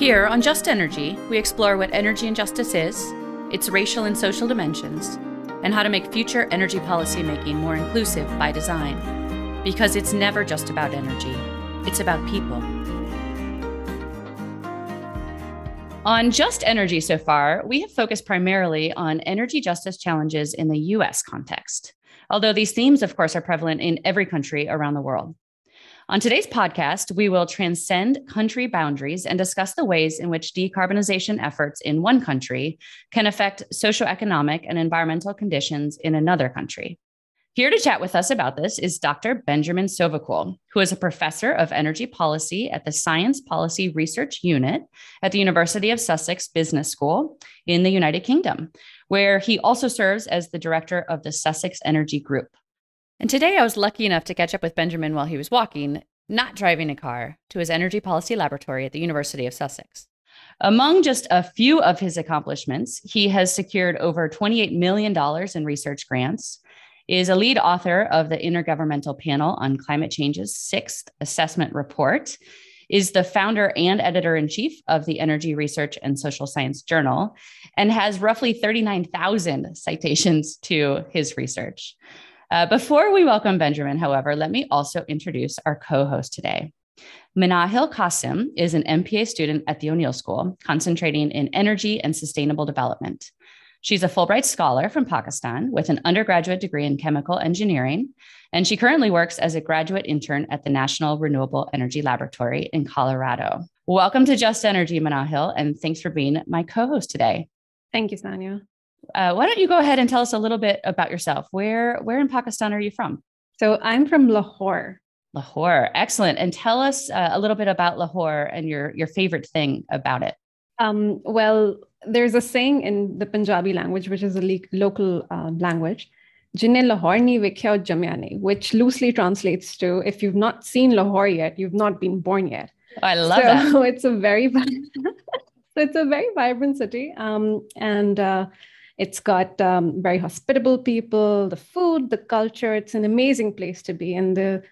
Here on Just Energy, we explore what energy injustice is, its racial and social dimensions, and how to make future energy policymaking more inclusive by design. Because it's never just about energy, it's about people. On Just Energy so far, we have focused primarily on energy justice challenges in the US context, although these themes, of course, are prevalent in every country around the world. On today's podcast, we will transcend country boundaries and discuss the ways in which decarbonization efforts in one country can affect socioeconomic and environmental conditions in another country. Here to chat with us about this is Dr. Benjamin Sovacool, who is a professor of energy policy at the Science Policy Research Unit at the University of Sussex Business School in the United Kingdom, where he also serves as the director of the Sussex Energy Group. And today I was lucky enough to catch up with Benjamin while he was walking, not driving a car, to his energy policy laboratory at the University of Sussex. Among just a few of his accomplishments, he has secured over $28 million in research grants, is a lead author of the Intergovernmental Panel on Climate Change's sixth assessment report, is the founder and editor in chief of the Energy Research and Social Science Journal, and has roughly 39,000 citations to his research. Uh, before we welcome Benjamin, however, let me also introduce our co host today. Minahil Qasim is an MPA student at the O'Neill School, concentrating in energy and sustainable development. She's a Fulbright scholar from Pakistan with an undergraduate degree in chemical engineering, and she currently works as a graduate intern at the National Renewable Energy Laboratory in Colorado. Welcome to Just Energy, Minahil, and thanks for being my co host today. Thank you, Sanya. Uh, why don't you go ahead and tell us a little bit about yourself? Where where in Pakistan are you from? So I'm from Lahore. Lahore, excellent. And tell us uh, a little bit about Lahore and your your favorite thing about it. Um, well, there's a saying in the Punjabi language, which is a le- local uh, language, Jinne Lahore ni vikhya jamyane, which loosely translates to if you've not seen Lahore yet, you've not been born yet. I love so that. it's a very so it's a very vibrant city. Um, and uh, it's got um, very hospitable people, the food, the culture. It's an amazing place to be. And the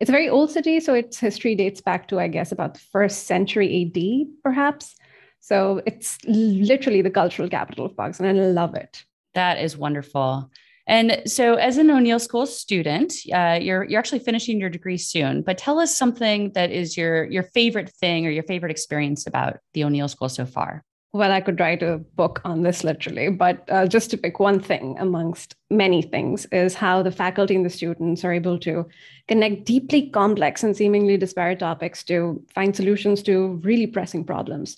it's a very old city, so its history dates back to, I guess, about the first century AD, perhaps. So it's literally the cultural capital of Pakistan, and I love it. That is wonderful. And so, as an O'Neill School student, uh, you're you're actually finishing your degree soon. But tell us something that is your your favorite thing or your favorite experience about the O'Neill School so far well, I could write a book on this literally, but uh, just to pick one thing amongst many things is how the faculty and the students are able to connect deeply complex and seemingly disparate topics to find solutions to really pressing problems.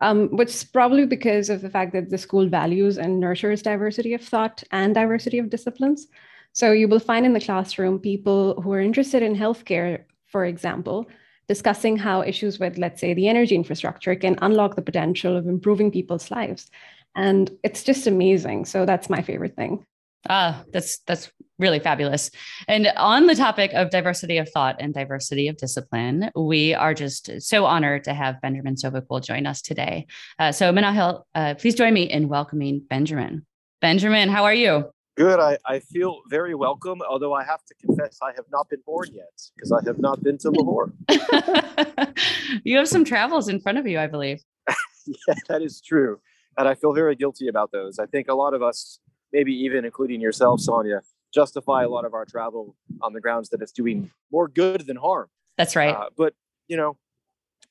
Um, which is probably because of the fact that the school values and nurtures diversity of thought and diversity of disciplines. So you will find in the classroom people who are interested in healthcare, for example, discussing how issues with, let's say, the energy infrastructure can unlock the potential of improving people's lives. And it's just amazing. So that's my favorite thing. Ah, that's that's really fabulous. And on the topic of diversity of thought and diversity of discipline, we are just so honored to have Benjamin Sovacool join us today. Uh, so, Minahil, uh, please join me in welcoming Benjamin. Benjamin, how are you? Good. I, I feel very welcome, although I have to confess I have not been born yet because I have not been to Lahore. you have some travels in front of you, I believe. yeah, that is true. And I feel very guilty about those. I think a lot of us, maybe even including yourself, Sanya, justify a lot of our travel on the grounds that it's doing more good than harm. That's right. Uh, but, you know,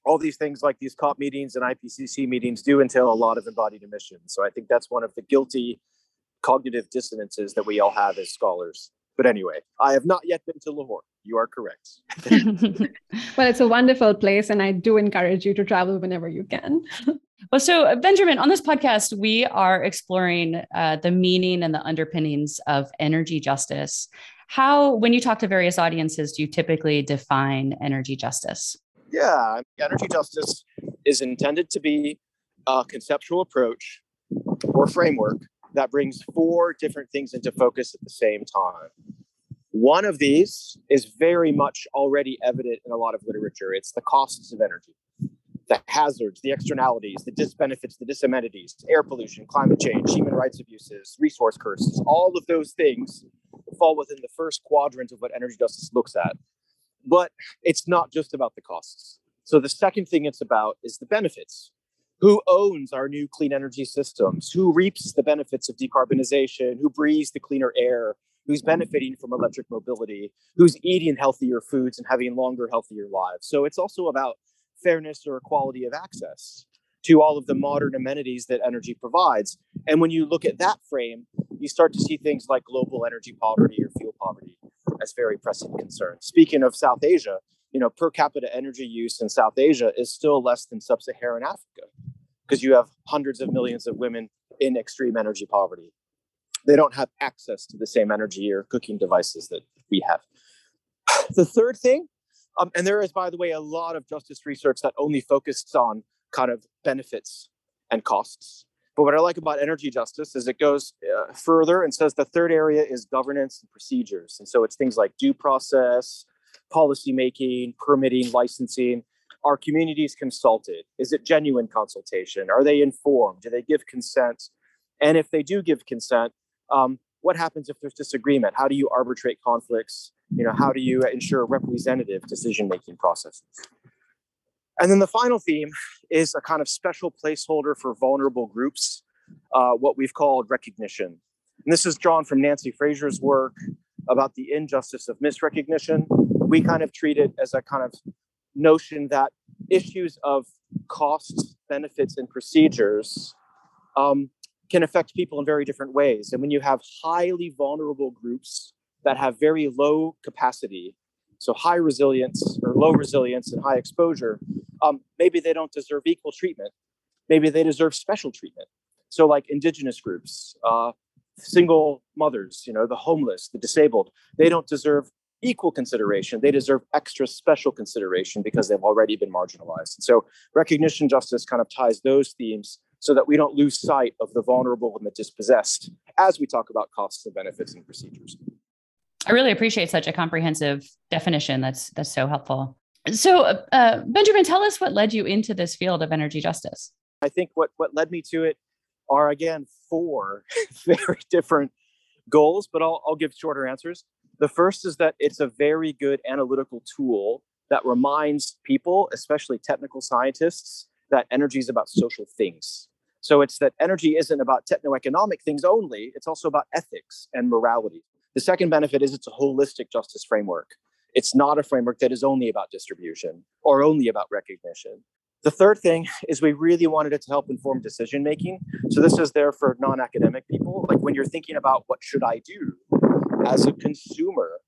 all these things like these COP meetings and IPCC meetings do entail a lot of embodied emissions. So I think that's one of the guilty cognitive dissonances that we all have as scholars. But anyway, I have not yet been to Lahore. You are correct. well, it's a wonderful place, and I do encourage you to travel whenever you can. well, so uh, Benjamin, on this podcast, we are exploring uh, the meaning and the underpinnings of energy justice. How, when you talk to various audiences, do you typically define energy justice? Yeah, energy justice is intended to be a conceptual approach or framework that brings four different things into focus at the same time. One of these is very much already evident in a lot of literature. It's the costs of energy, the hazards, the externalities, the disbenefits, the disamenities, air pollution, climate change, human rights abuses, resource curses. All of those things fall within the first quadrant of what energy justice looks at. But it's not just about the costs. So the second thing it's about is the benefits. Who owns our new clean energy systems? Who reaps the benefits of decarbonization? Who breathes the cleaner air? Who's benefiting from electric mobility? Who's eating healthier foods and having longer, healthier lives? So it's also about fairness or equality of access to all of the modern amenities that energy provides. And when you look at that frame, you start to see things like global energy poverty or fuel poverty as very pressing concerns. Speaking of South Asia, you know, per capita energy use in South Asia is still less than sub-Saharan Africa because you have hundreds of millions of women in extreme energy poverty. They don't have access to the same energy or cooking devices that we have. The third thing, um, and there is, by the way, a lot of justice research that only focuses on kind of benefits and costs. But what I like about energy justice is it goes uh, further and says the third area is governance and procedures. And so it's things like due process, policy making, permitting, licensing. Are communities consulted? Is it genuine consultation? Are they informed? Do they give consent? And if they do give consent, um, what happens if there's disagreement? How do you arbitrate conflicts? You know, how do you ensure representative decision-making processes? And then the final theme is a kind of special placeholder for vulnerable groups, uh, what we've called recognition. And this is drawn from Nancy Fraser's work about the injustice of misrecognition. We kind of treat it as a kind of notion that issues of costs, benefits, and procedures um, can affect people in very different ways. And when you have highly vulnerable groups that have very low capacity, so high resilience or low resilience and high exposure, um, maybe they don't deserve equal treatment. Maybe they deserve special treatment. So, like indigenous groups, uh, single mothers, you know, the homeless, the disabled, they don't deserve equal consideration. They deserve extra special consideration because they've already been marginalized. And so, recognition justice kind of ties those themes so that we don't lose sight of the vulnerable and the dispossessed as we talk about costs and benefits and procedures. I really appreciate such a comprehensive definition. That's that's so helpful. So, uh, uh, Benjamin, tell us what led you into this field of energy justice. I think what what led me to it are again four very different goals, but I'll, I'll give shorter answers. The first is that it's a very good analytical tool that reminds people, especially technical scientists, that energy is about social things. So it's that energy isn't about techno-economic things only, it's also about ethics and morality. The second benefit is it's a holistic justice framework. It's not a framework that is only about distribution or only about recognition. The third thing is we really wanted it to help inform decision making. So this is there for non-academic people. Like when you're thinking about what should I do as a consumer,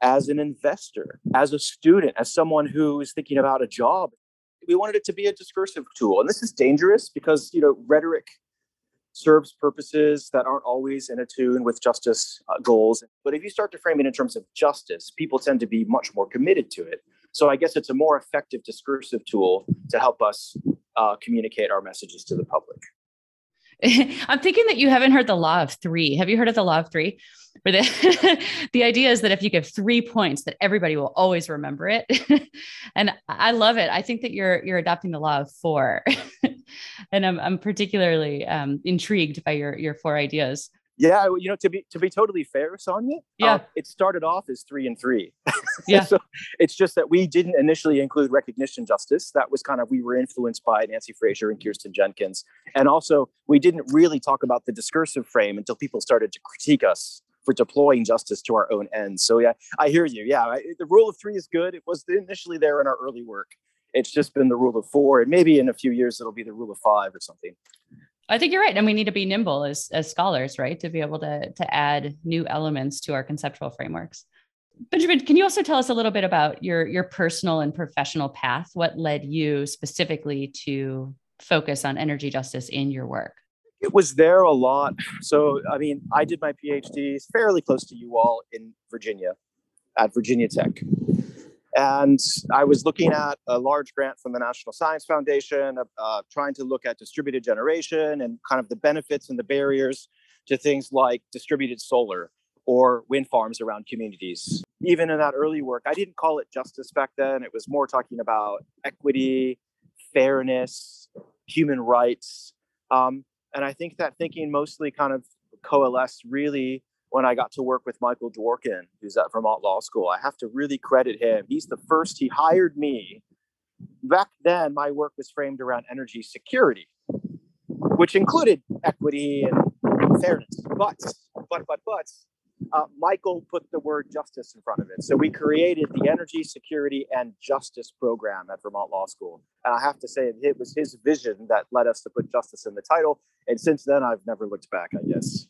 as an investor, as a student, as someone who is thinking about a job, we wanted it to be a discursive tool. And this is dangerous because you know rhetoric serves purposes that aren't always in tune with justice uh, goals. But if you start to frame it in terms of justice, people tend to be much more committed to it. So I guess it's a more effective discursive tool to help us uh, communicate our messages to the public. I'm thinking that you haven't heard the law of three. Have you heard of the law of three? Where the the idea is that if you give three points, that everybody will always remember it. and I love it. I think that you're you're adopting the law of four, and I'm I'm particularly um, intrigued by your your four ideas. Yeah, you know, to be to be totally fair, Sanya, uh, yeah, uh, it started off as three and three. yeah, so it's just that we didn't initially include recognition justice. That was kind of we were influenced by Nancy Fraser and Kirsten Jenkins, and also we didn't really talk about the discursive frame until people started to critique us for deploying justice to our own ends. So yeah, I hear you. Yeah, I, the rule of three is good. It was initially there in our early work. It's just been the rule of four, and maybe in a few years it'll be the rule of five or something. I think you're right. And we need to be nimble as, as scholars, right? To be able to, to add new elements to our conceptual frameworks. Benjamin, can you also tell us a little bit about your, your personal and professional path? What led you specifically to focus on energy justice in your work? It was there a lot. So, I mean, I did my PhD fairly close to you all in Virginia at Virginia Tech. And I was looking at a large grant from the National Science Foundation, uh, trying to look at distributed generation and kind of the benefits and the barriers to things like distributed solar or wind farms around communities. Even in that early work, I didn't call it justice back then. It was more talking about equity, fairness, human rights. Um, and I think that thinking mostly kind of coalesced really when I got to work with Michael Dworkin, who's at Vermont Law School. I have to really credit him. He's the first, he hired me back then, my work was framed around energy security, which included equity and fairness. But, but, but, but, uh, Michael put the word justice in front of it. So we created the Energy Security and Justice program at Vermont Law School. And I have to say, it was his vision that led us to put justice in the title. And since then, I've never looked back, I guess.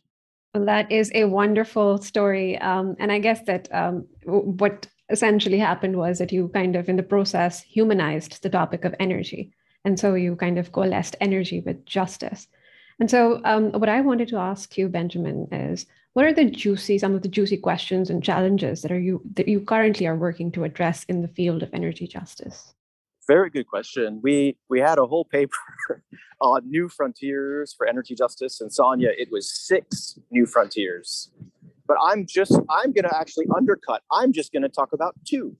Well, that is a wonderful story. Um, and I guess that um, what essentially happened was that you kind of, in the process, humanized the topic of energy. And so you kind of coalesced energy with justice. And so, um, what I wanted to ask you, Benjamin, is what are the juicy, some of the juicy questions and challenges that are you that you currently are working to address in the field of energy justice? Very good question. We we had a whole paper on new frontiers for energy justice, and Sanya, it was six new frontiers. But I'm just I'm going to actually undercut. I'm just going to talk about two.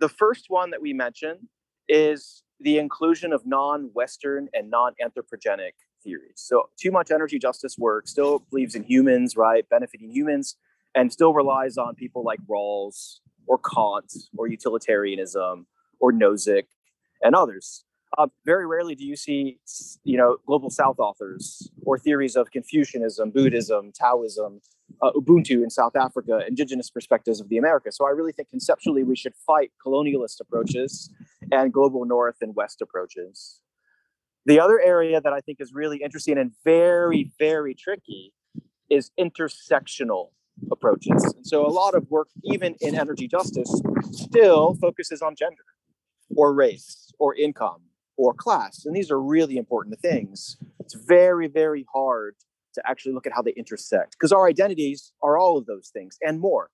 The first one that we mentioned is the inclusion of non-Western and non-anthropogenic theories. So too much energy justice work still believes in humans, right, benefiting humans, and still relies on people like Rawls or Kant or utilitarianism or Nozick and others. Uh, very rarely do you see, you know, global South authors or theories of Confucianism, Buddhism, Taoism, uh, Ubuntu in South Africa, indigenous perspectives of the Americas. So I really think conceptually we should fight colonialist approaches and global North and West approaches. The other area that I think is really interesting and very, very tricky is intersectional approaches. And so a lot of work, even in energy justice, still focuses on gender or race or income or class. And these are really important things. It's very, very hard to actually look at how they intersect because our identities are all of those things and more.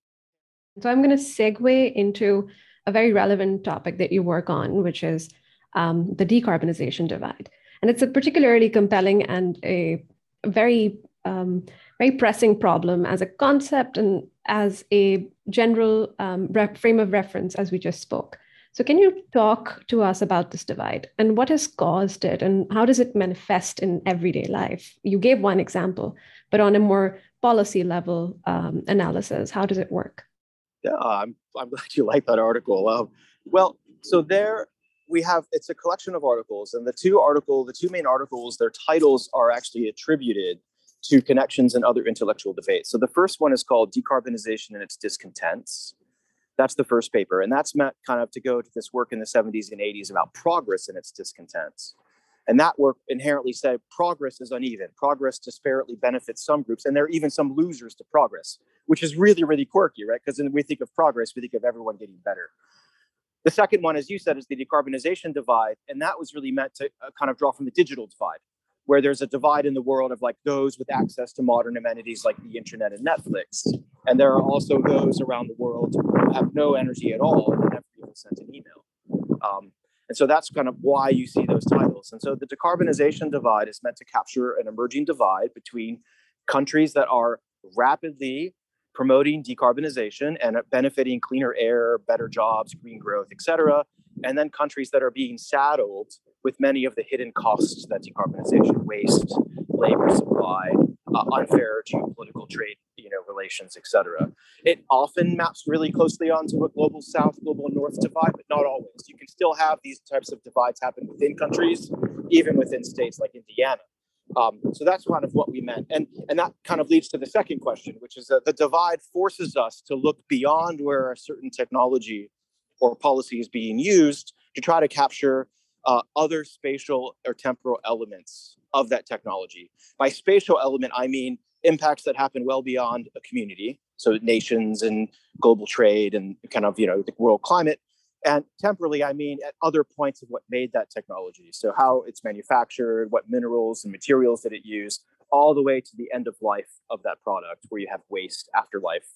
So I'm going to segue into a very relevant topic that you work on, which is um, the decarbonization divide. And it's a particularly compelling and a very, um, very pressing problem as a concept and as a general um, frame of reference, as we just spoke. So, can you talk to us about this divide and what has caused it and how does it manifest in everyday life? You gave one example, but on a more policy level um, analysis, how does it work? Yeah, I'm, I'm glad you like that article. Um, well, so there we have it's a collection of articles and the two article the two main articles their titles are actually attributed to connections and other intellectual debates so the first one is called decarbonization and its discontents that's the first paper and that's meant kind of to go to this work in the 70s and 80s about progress and its discontents. And that work inherently said progress is uneven. Progress disparately benefits some groups and there are even some losers to progress which is really really quirky right? Because when we think of progress we think of everyone getting better. The second one, as you said, is the decarbonization divide. And that was really meant to uh, kind of draw from the digital divide, where there's a divide in the world of like those with access to modern amenities like the internet and Netflix. And there are also those around the world who have no energy at all and never even sent an email. Um, and so that's kind of why you see those titles. And so the decarbonization divide is meant to capture an emerging divide between countries that are rapidly promoting decarbonization and benefiting cleaner air, better jobs, green growth, et cetera. And then countries that are being saddled with many of the hidden costs that decarbonization, waste, labor supply, uh, unfair geopolitical trade, you know, relations, etc. It often maps really closely onto a global south, global north divide, but not always. You can still have these types of divides happen within countries, even within states like Indiana. Um, so that's kind of what we meant. And, and that kind of leads to the second question, which is that the divide forces us to look beyond where a certain technology or policy is being used to try to capture uh, other spatial or temporal elements of that technology. By spatial element, I mean impacts that happen well beyond a community, so nations and global trade and kind of you know the world climate, and temporally, I mean at other points of what made that technology. So how it's manufactured, what minerals and materials did it use, all the way to the end of life of that product, where you have waste, afterlife,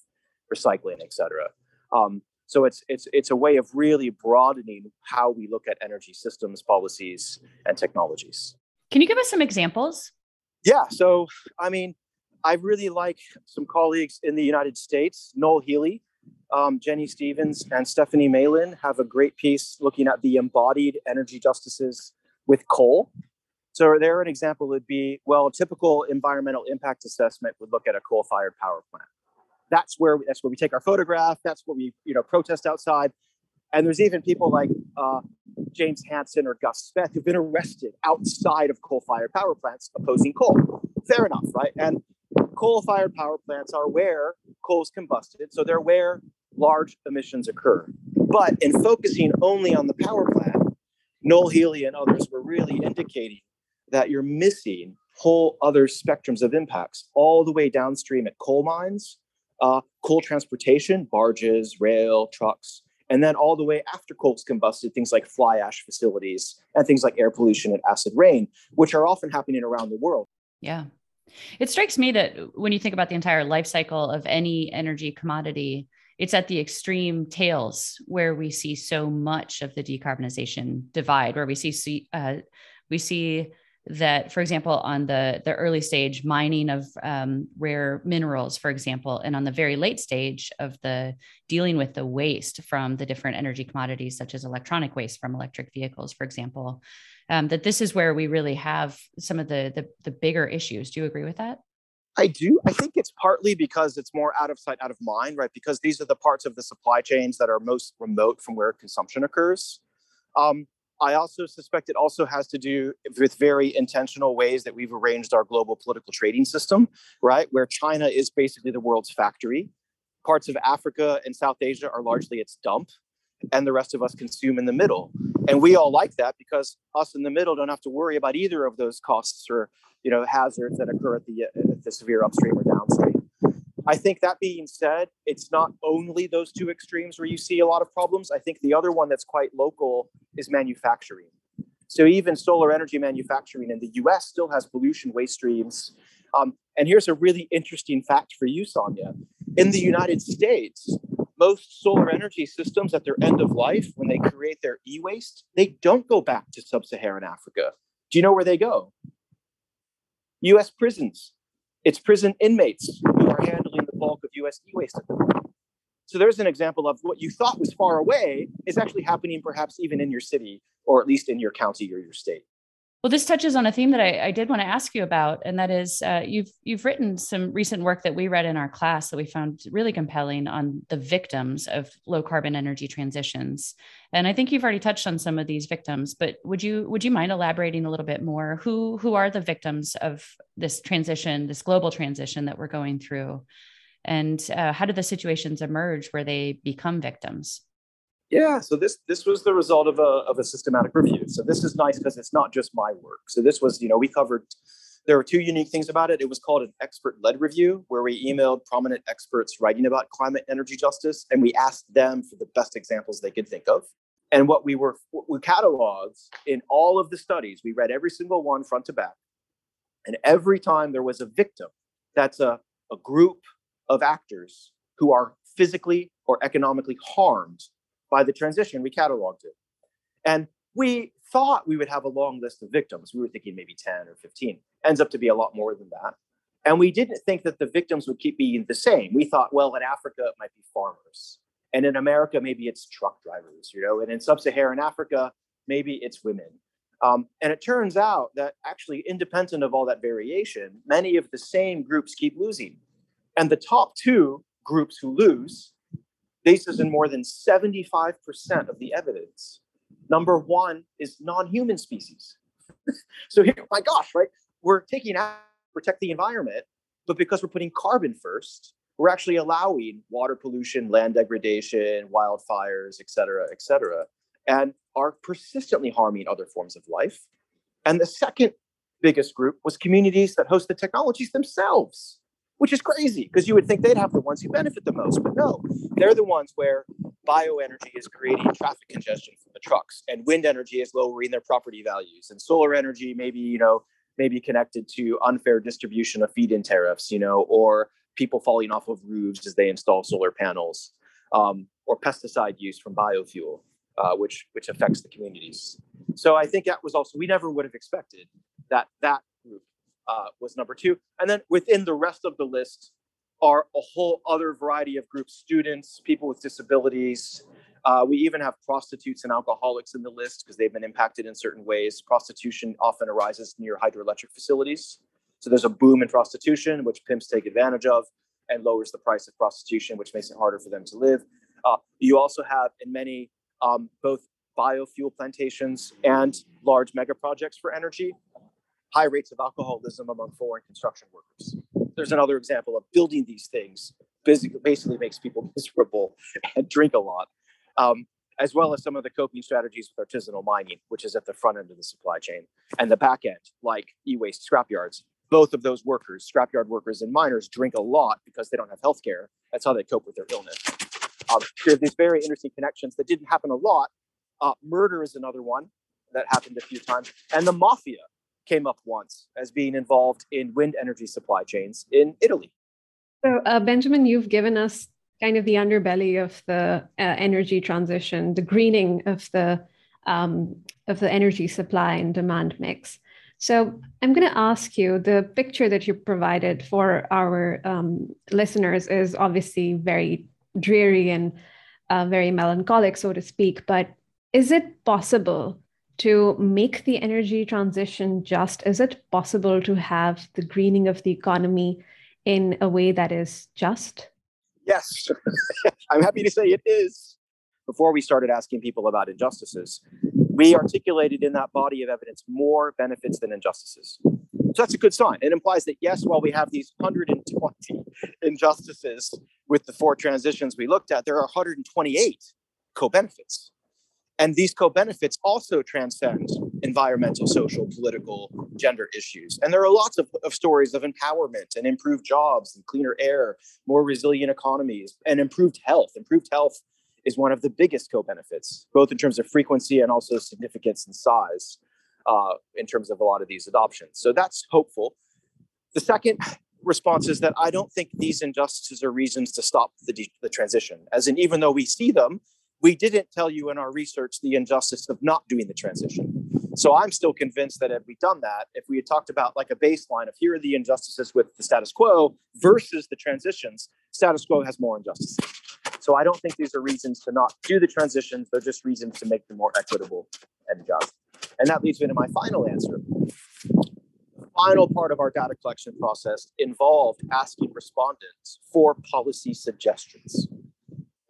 recycling, etc. Um, so it's it's it's a way of really broadening how we look at energy systems, policies, and technologies. Can you give us some examples? Yeah. So I mean, I really like some colleagues in the United States, Noel Healy, um, Jennie Stephens and Stephanie Malin have a great piece looking at the embodied energy justices with coal. So there, an example would be well, a typical environmental impact assessment would look at a coal-fired power plant. That's where that's where we take our photograph. That's what we you know protest outside. And there's even people like uh, James Hansen or Gus Speth who've been arrested outside of coal-fired power plants opposing coal. Fair enough, right? And coal-fired power plants are where coal is combusted, so they're where large emissions occur. But in focusing only on the power plant, Noel Healy and others were really indicating that you're missing whole other spectrums of impacts all the way downstream at coal mines, uh, coal transportation, barges, rail, trucks, and then all the way after coal's combusted, things like fly ash facilities and things like air pollution and acid rain, which are often happening around the world. Yeah. It strikes me that when you think about the entire life cycle of any energy commodity, it's at the extreme tails where we see so much of the decarbonization divide, where we see uh, we see that, for example, on the, the early stage mining of um, rare minerals, for example, and on the very late stage of the dealing with the waste from the different energy commodities, such as electronic waste from electric vehicles, for example, um, that this is where we really have some of the, the, the bigger issues. Do you agree with that? I do. I think it's partly because it's more out of sight, out of mind, right? Because these are the parts of the supply chains that are most remote from where consumption occurs. Um, I also suspect it also has to do with very intentional ways that we've arranged our global political trading system, right? Where China is basically the world's factory. Parts of Africa and South Asia are largely its dump, and the rest of us consume in the middle. And we all like that because us in the middle don't have to worry about either of those costs or you know hazards that occur at the, at the severe upstream or downstream. I think that being said, it's not only those two extremes where you see a lot of problems. I think the other one that's quite local is manufacturing. So even solar energy manufacturing in the US still has pollution waste streams. Um, and here's a really interesting fact for you, Sanya. In the United States, most solar energy systems at their end of life, when they create their e waste, they don't go back to sub Saharan Africa. Do you know where they go? US prisons. It's prison inmates who are handling the bulk of US e-waste at the moment. So there's an example of what you thought was far away is actually happening perhaps even in your city or at least in your county or your state. Well, this touches on a theme that I, I did want to ask you about, and that is uh, you've you've written some recent work that we read in our class that we found really compelling on the victims of low carbon energy transitions. And I think you've already touched on some of these victims, but would you would you mind elaborating a little bit more? Who who are the victims of this transition, this global transition that we're going through? And uh, how do the situations emerge where they become victims? Yeah so this this was the result of a, of a systematic review. So this is nice because it's not just my work. So this was you know we covered there were two unique things about it. It was called an expert-led review where we emailed prominent experts writing about climate energy justice and we asked them for the best examples they could think of. And what we were we cataloged in all of the studies we read every single one front to back and every time there was a victim that's a, a group of actors who are physically or economically harmed by the transition. We cataloged it. And we thought we would have a long list of victims. We were thinking maybe 10 or 15. Ends up to be a lot more than that. And we didn't think that the victims would keep being the same. We thought, well, in Africa, it might be farmers. And in America, maybe it's truck drivers, you know, and in sub Saharan Africa, maybe it's women. Um, and it turns out that actually, independent of all that variation, many of the same groups keep losing. And the top two groups who lose, bases in more than 75% of the evidence. Number one is non-human species. so here, my gosh, right? We're taking out protect the environment, but because we're putting carbon first, we're actually allowing water pollution, land degradation, wildfires, et cetera, et cetera, and are persistently harming other forms of life. And the second biggest group was communities that host the technologies themselves which is crazy because you would think they'd have the ones who benefit the most. But no, they're the ones where bioenergy is creating traffic congestion for the trucks and wind energy is lowering their property values and solar energy maybe, you know, maybe connected to unfair distribution of feed-in tariffs, you know, or people falling off of roofs as they install solar panels, um, or pesticide use from biofuel, uh, which which affects the communities. So I think that was also we never would have expected that that uh, was number two. And then within the rest of the list are a whole other variety of groups students, people with disabilities. Uh, we even have prostitutes and alcoholics in the list because they've been impacted in certain ways. Prostitution often arises near hydroelectric facilities. So there's a boom in prostitution, which pimps take advantage of and lowers the price of prostitution, which makes it harder for them to live. Uh, you also have in many um, both biofuel plantations, and large mega projects for energy, high rates of alcoholism among foreign construction workers. There's another example of building these things basically, basically makes people miserable and drink a lot, um, as well as some of the coping strategies with artisanal mining, which is at the front end of the supply chain, and the back end, like e-waste scrapyards. Both of those workers, scrapyard workers and miners, drink a lot because they don't have health care. That's how they cope with their illness. Um, there's these very interesting connections that didn't happen a lot. Uh, murder is another one that happened a few times, and the mafia came up once as being involved in wind energy supply chains in Italy. So, uh, Benjamin, you've given us kind of the underbelly of the uh, energy transition, the greening of the um, of the energy supply and demand mix. So, I'm going to ask you the picture that you provided for our um, listeners is obviously very dreary and uh, very melancholic, so to speak. But is it possible to make the energy transition just? Is it possible to have the greening of the economy in a way that is just? Yes, I'm happy to say it is. Before we started asking people about injustices, we articulated in that body of evidence more benefits than injustices. So that's a good sign. It implies that, yes, while we have these 120 injustices with the four transitions we looked at, there are 128 co benefits. And these co benefits also transcend environmental, social, political, gender issues. And there are lots of, of stories of empowerment and improved jobs and cleaner air, more resilient economies, and improved health. Improved health is one of the biggest co benefits, both in terms of frequency and also significance and size uh, in terms of a lot of these adoptions. So that's hopeful. The second response is that I don't think these injustices are reasons to stop the, de- the transition. As in, even though we see them, we didn't tell you in our research the injustice of not doing the transition. So I'm still convinced that had we done that, if we had talked about like a baseline of here are the injustices with the status quo versus the transitions, status quo has more injustices. So I don't think these are reasons to not do the transitions. They're just reasons to make them more equitable and just. And that leads me to my final answer. The final part of our data collection process involved asking respondents for policy suggestions.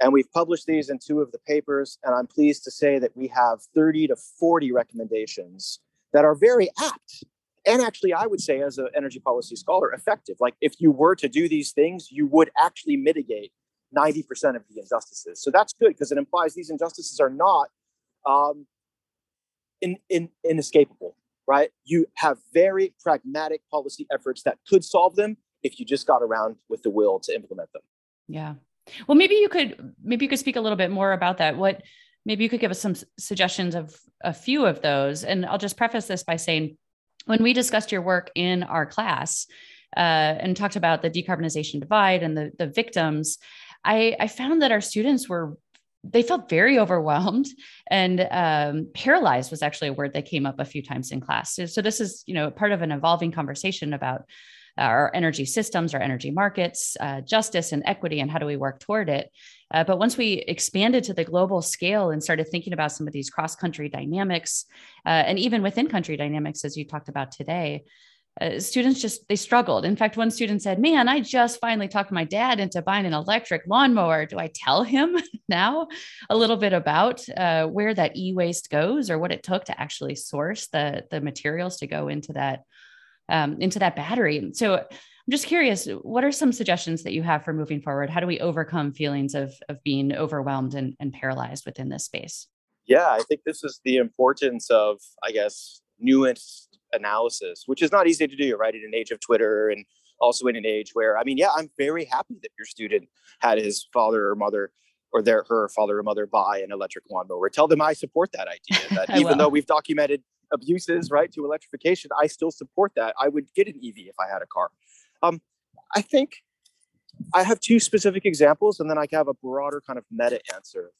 And we've published these in two of the papers. And I'm pleased to say that we have 30 to 40 recommendations that are very apt. And actually, I would say, as an energy policy scholar, effective. Like, if you were to do these things, you would actually mitigate 90% of the injustices. So that's good because it implies these injustices are not um, in, in, inescapable, right? You have very pragmatic policy efforts that could solve them if you just got around with the will to implement them. Yeah. Well, maybe you could maybe you could speak a little bit more about that. What maybe you could give us some suggestions of a few of those. And I'll just preface this by saying, when we discussed your work in our class uh, and talked about the decarbonization divide and the the victims, I, I found that our students were they felt very overwhelmed and um, paralyzed was actually a word that came up a few times in class so, so this is you know part of an evolving conversation about our energy systems, our energy markets, uh, justice and equity, and how do we work toward it. Uh, but once we expanded to the global scale and started thinking about some of these cross country dynamics, uh, and even within country dynamics, as you talked about today, uh, students just they struggled. In fact, one student said, "Man, I just finally talked my dad into buying an electric lawnmower. Do I tell him now a little bit about uh, where that e-waste goes, or what it took to actually source the the materials to go into that um, into that battery. So I'm just curious, what are some suggestions that you have for moving forward? How do we overcome feelings of, of being overwhelmed and, and paralyzed within this space? Yeah, I think this is the importance of, I guess, nuanced analysis, which is not easy to do, right? In an age of Twitter and also in an age where, I mean, yeah, I'm very happy that your student had his father or mother or their her father or mother buy an electric lawnmower. Tell them I support that idea. That even though we've documented abuses, right, to electrification, I still support that. I would get an EV if I had a car. Um, I think I have two specific examples, and then I have a broader kind of meta answer.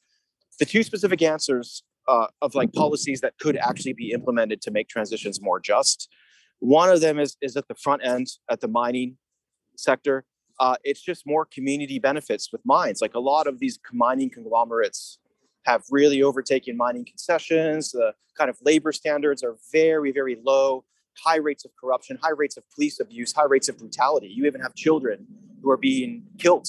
The two specific answers uh, of like policies that could actually be implemented to make transitions more just. One of them is is at the front end at the mining sector. Uh, it's just more community benefits with mines. Like a lot of these mining conglomerates have really overtaken mining concessions. The kind of labor standards are very, very low, high rates of corruption, high rates of police abuse, high rates of brutality. You even have children who are being killed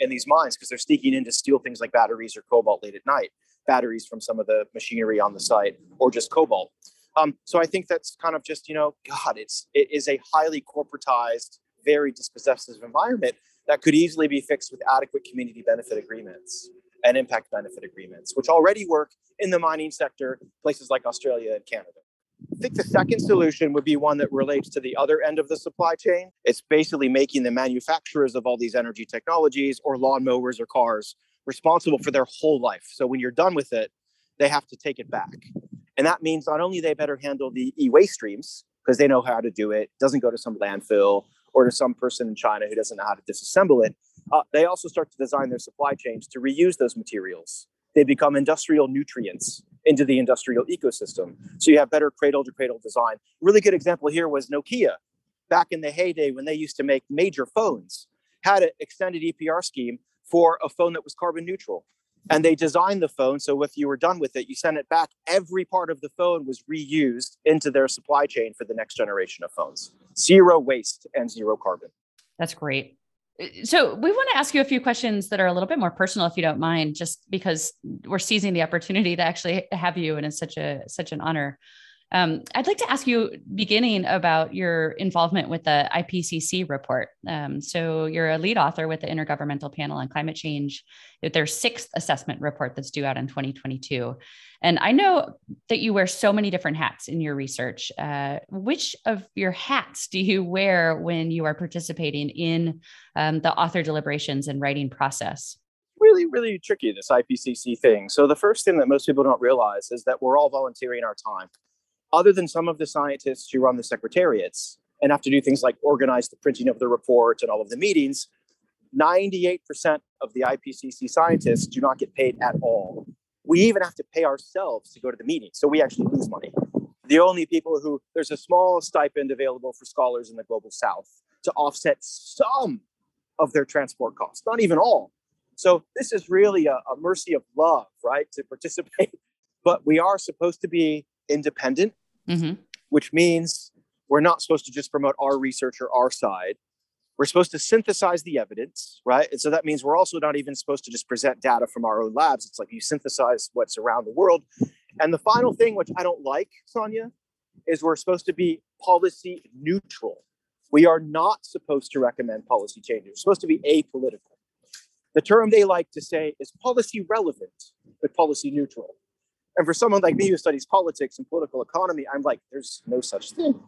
in these mines because they're sneaking in to steal things like batteries or cobalt late at night. batteries from some of the machinery on the site or just cobalt. Um, so I think that's kind of just, you know, God, it's it is a highly corporatized, very dispossessive environment that could easily be fixed with adequate community benefit agreements and impact benefit agreements, which already work in the mining sector, places like Australia and Canada. I think the second solution would be one that relates to the other end of the supply chain. It's basically making the manufacturers of all these energy technologies or lawnmowers or cars responsible for their whole life. So when you're done with it, they have to take it back. And that means not only they better handle the e-waste streams because they know how to do it, doesn't go to some landfill or to some person in China who doesn't know how to disassemble it. Uh, they also start to design their supply chains to reuse those materials. They become industrial nutrients into the industrial ecosystem. So you have better cradle to cradle design. Really good example here was Nokia back in the heyday when they used to make major phones, had an extended EPR scheme for a phone that was carbon neutral. And they designed the phone so if you were done with it, you sent it back. Every part of the phone was reused into their supply chain for the next generation of phones. Zero waste and zero carbon. That's great. So we want to ask you a few questions that are a little bit more personal, if you don't mind, just because we're seizing the opportunity to actually have you, and it's such a such an honor. Um, I'd like to ask you, beginning about your involvement with the IPCC report. Um, so, you're a lead author with the Intergovernmental Panel on Climate Change, their sixth assessment report that's due out in 2022. And I know that you wear so many different hats in your research. Uh, which of your hats do you wear when you are participating in um, the author deliberations and writing process? Really, really tricky, this IPCC thing. So, the first thing that most people don't realize is that we're all volunteering our time other than some of the scientists who run the secretariats and have to do things like organize the printing of the report and all of the meetings, 98% of the IPCC scientists do not get paid at all. We even have to pay ourselves to go to the meeting, so we actually lose money. The only people who there's a small stipend available for scholars in the global south to offset some of their transport costs, not even all. So this is really a, a mercy of love, right, to participate. But we are supposed to be independent, mm-hmm. which means we're not supposed to just promote our research or our side. We're supposed to synthesize the evidence, right? And so that means we're also not even supposed to just present data from our own labs. It's like you synthesize what's around the world. And the final thing, which I don't like, Sanya, is we're supposed to be policy neutral. We are not supposed to recommend policy changes. We're supposed to be apolitical. The term they like to say is policy relevant, but policy neutral. And for someone like me who studies politics and political economy, I'm like, there's no such thing.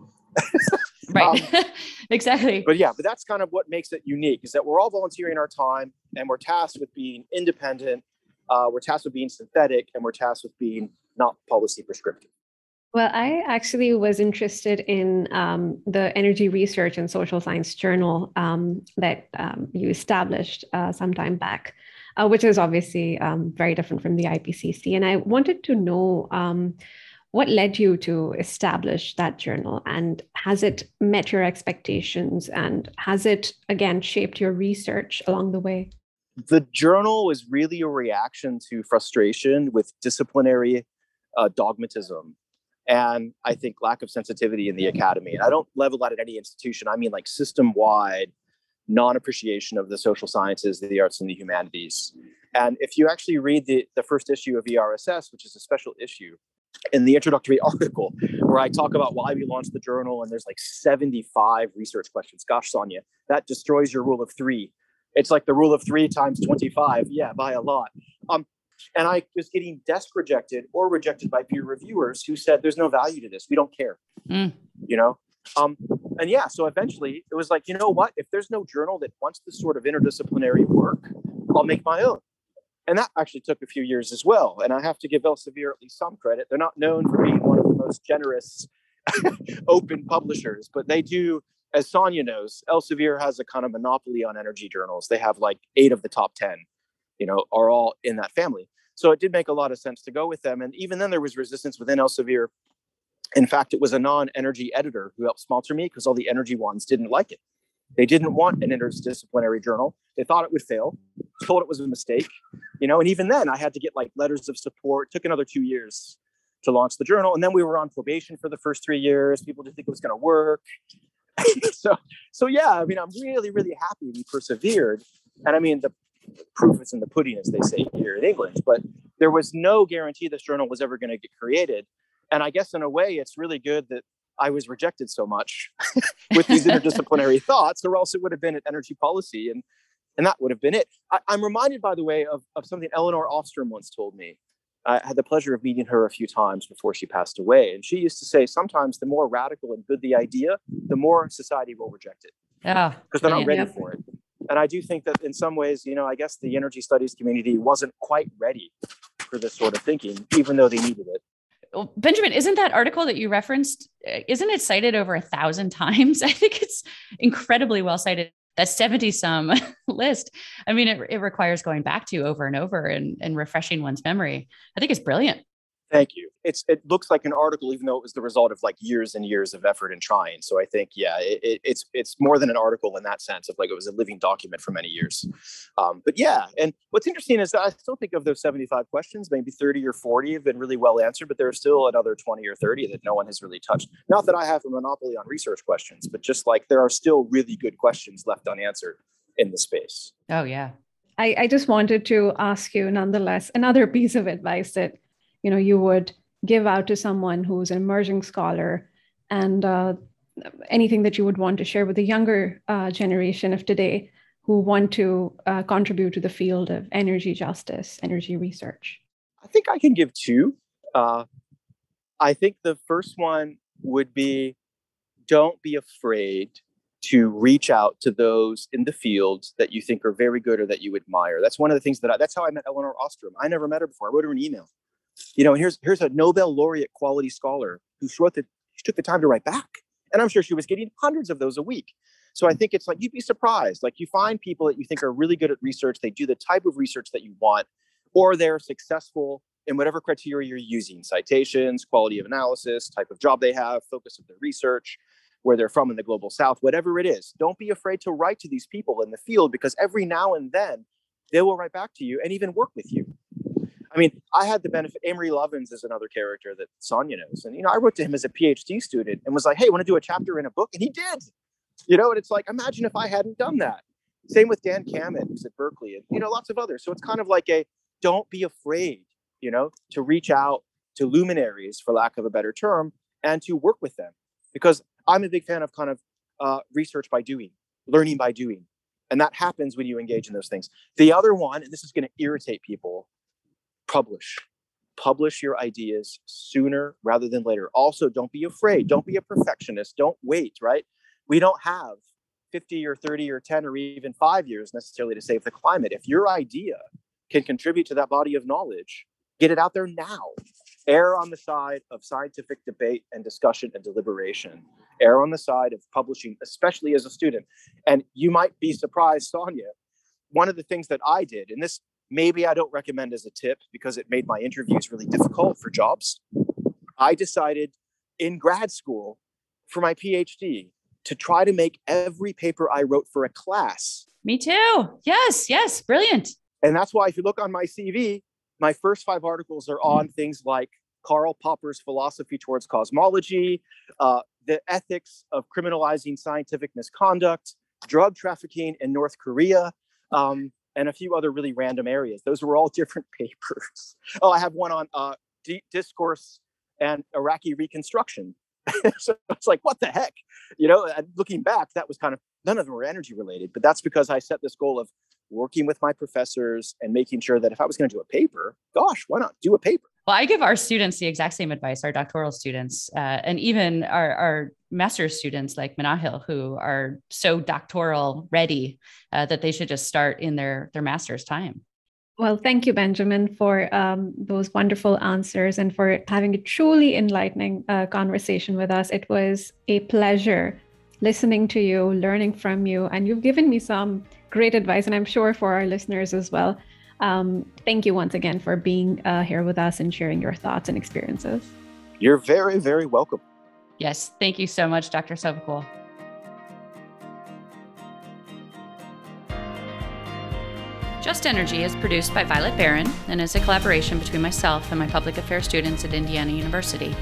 right. Um, exactly. But yeah, but that's kind of what makes it unique is that we're all volunteering our time and we're tasked with being independent. Uh, we're tasked with being synthetic and we're tasked with being not policy prescriptive. Well, I actually was interested in um, the Energy Research and Social Science Journal um, that um, you established uh, some time back uh, which is obviously um, very different from the IPCC. And I wanted to know um, what led you to establish that journal and has it met your expectations and has it again shaped your research along the way? The journal was really a reaction to frustration with disciplinary uh, dogmatism and I think lack of sensitivity in the academy. And I don't level that at any institution. I mean like system wide non-appreciation of the social sciences, the arts, and the humanities. And if you actually read the, the first issue of ERSS, which is a special issue, in the introductory article where I talk about why we launched the journal, and there's like 75 research questions. Gosh, Sanya, that destroys your rule of three. It's like the rule of three times 25. Yeah, by a lot. Um, and I was getting desk rejected or rejected by peer reviewers who said, "There's no value to this. We don't care." Mm. You know, um, and yeah, so eventually it was like, you know what? If there's no journal that wants this sort of interdisciplinary work, I'll make my own. And that actually took a few years as well. And I have to give Elsevier at least some credit. They're not known for being one of the most generous open publishers, but they do, as Sanya knows, Elsevier has a kind of monopoly on energy journals. They have like eight of the top 10, you know, are all in that family. So it did make a lot of sense to go with them. And even then there was resistance within Elsevier in fact, it was a non-energy editor who helped sponsor me because all the energy ones didn't like it. They didn't want an interdisciplinary journal. They thought it would fail, told it was a mistake, you know. And even then, I had to get like letters of support. It took another two years to launch the journal, and then we were on probation for the first three years. People didn't think it was going to work. so, so yeah. I mean, I'm really, really happy we persevered. And I mean, the proof is in the pudding, as they say here in England. But there was no guarantee this journal was ever going to get created. And I guess in a way, it's really good that I was rejected so much with these interdisciplinary thoughts, or else it would have been at energy policy, and and that would have been it. I, am reminded, by the way, of, of something Elinor Ostrom once told me. I had the pleasure of meeting her a few times before she passed away, and she used to say sometimes the more radical and good the idea, the more society will reject it. Yeah, because they're not ready for it. And I do think that in some ways, you know, I guess the energy studies community wasn't quite ready for this sort of thinking, even though they needed it. Benjamin, isn't that article that you referenced, uh, isn't it cited over a thousand times? I think it's incredibly well cited. That 70 some list. I mean, it, it requires going back to over and over and, and refreshing one's memory. I think it's brilliant. Thank you. It's it looks like an article, even though it was the result of like years and years of effort and trying. So I think, yeah, it, it's it's more than an article in that sense of like it was a living document for many years. Um, but yeah, and what's interesting is that I still think of those seventy-five questions, maybe thirty or forty have been really well answered, but there are still another twenty or thirty that no one has really touched. Not that I have a monopoly on research questions, but just like there are still really good questions left unanswered in the space. Oh yeah. I, I just wanted to ask you, nonetheless, another piece of advice that you know you would give out to someone who's an emerging scholar and uh, anything that you would want to share with the younger uh, generation of today who want to uh, contribute to the field of energy justice energy research i think i can give two uh, i think the first one would be don't be afraid to reach out to those in the field that you think are very good or that you admire. That's one of the things that I, that's how I met Elinor Ostrom. I never met her before. I wrote her an email you know, and here's here's a Nobel laureate quality scholar who wrote the she took the time to write back. And I'm sure she was getting hundreds of those a week. So I think it's like you'd be surprised. Like you find people that you think are really good at research, they do the type of research that you want, or they're successful in whatever criteria you're using citations, quality of analysis, type of job they have, focus of their research, where they're from in the global south, whatever it is. Don't be afraid to write to these people in the field because every now and then they will write back to you and even work with you. I mean, I had the benefit. Amory Lovins is another character that Sanya knows, and you know, I wrote to him as a PhD student and was like, "Hey, want to do a chapter in a book?" And he did. You know, and it's like, imagine if I hadn't done that. Same with Dan Kammen, who's at Berkeley, and you know, lots of others. So it's kind of like a don't be afraid, you know, to reach out to luminaries, for lack of a better term, and to work with them, because I'm a big fan of kind of uh, research by doing, learning by doing. And that happens when you engage in those things. The other one, and this is going to irritate people, publish. Publish your ideas sooner rather than later. Also don't be afraid. Don't be a perfectionist. Don't wait right? We don't have 50 or 30 or 10 or even 5 years necessarily to save the climate. If your idea can contribute to that body of knowledge get it out there now. Err on the side of scientific debate and discussion and deliberation. Err on the side of publishing especially as a student. And you might be surprised Sanya one of the things that i did and this maybe I don't recommend as a tip because it made my interviews really difficult for jobs. I decided in grad school for my PhD to try to make every paper I wrote for a class. Me too. Yes, yes, brilliant. And that's why if you look on my CV, my first five articles are on things like Karl Popper's philosophy towards cosmology, uh, the ethics of criminalizing scientific misconduct, drug trafficking in North Korea, um, and a few other really random areas. Those were all different papers. Oh, I have one on uh, d- discourse and Iraqi reconstruction. so it's like, what the heck? You know, and looking back, that was kind of none of them were energy related, but that's because I set this goal of working with my professors and making sure that if I was going to do a paper, gosh, why not do a paper? Well, I give our students the exact same advice, our doctoral students, uh, and even our, our master's students like Manahil, who are so doctoral ready uh, that they should just start in their, their master's time. Well, thank you, Benjamin, for um, those wonderful answers and for having a truly enlightening uh, conversation with us. It was a pleasure listening to you, learning from you, and you've given me some great advice, and I'm sure for our listeners as well. Um, thank you once again for being uh, here with us and sharing your thoughts and experiences. You're very, very welcome. Yes. Thank you so much, Dr. Sovacool. Just Energy is produced by Violet Barron and is a collaboration between myself and my public affairs students at Indiana University.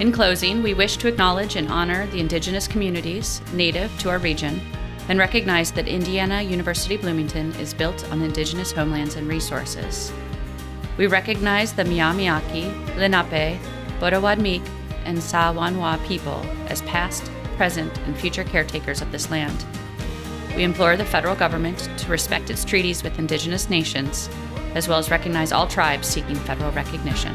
In closing, we wish to acknowledge and honor the Indigenous communities native to our region and recognize that Indiana University Bloomington is built on Indigenous homelands and resources. We recognize the Myaamiaki, Lenape, Bodwéwadmik, and Saawanwa people as past, present, and future caretakers of this land. We implore the federal government to respect its treaties with Indigenous nations, as well as recognize all tribes seeking federal recognition.